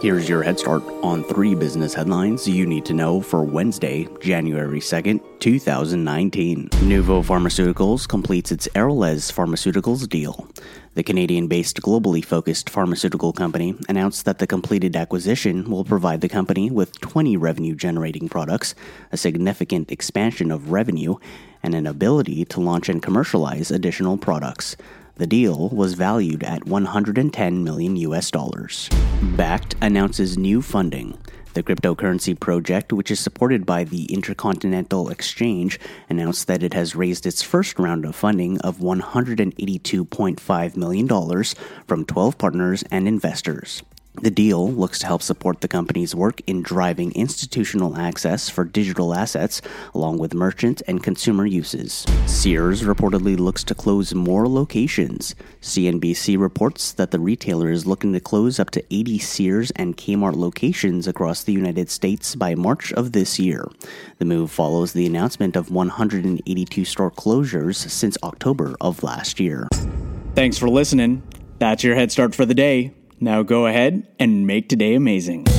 Here's your head start on three business headlines you need to know for Wednesday, January 2nd, 2019. Nuvo Pharmaceuticals completes its Aralez Pharmaceuticals deal. The Canadian based, globally focused pharmaceutical company announced that the completed acquisition will provide the company with 20 revenue generating products, a significant expansion of revenue, and an ability to launch and commercialize additional products. The deal was valued at 110 million US dollars. Bakkt announces new funding. The cryptocurrency project, which is supported by the Intercontinental Exchange, announced that it has raised its first round of funding of $182.5 million from 12 partners and investors. The deal looks to help support the company's work in driving institutional access for digital assets, along with merchant and consumer uses. Sears reportedly looks to close more locations. CNBC reports that the retailer is looking to close up to 80 Sears and Kmart locations across the United States by March of this year. The move follows the announcement of 182 store closures since October of last year. Thanks for listening. That's your head start for the day. Now go ahead and make today amazing.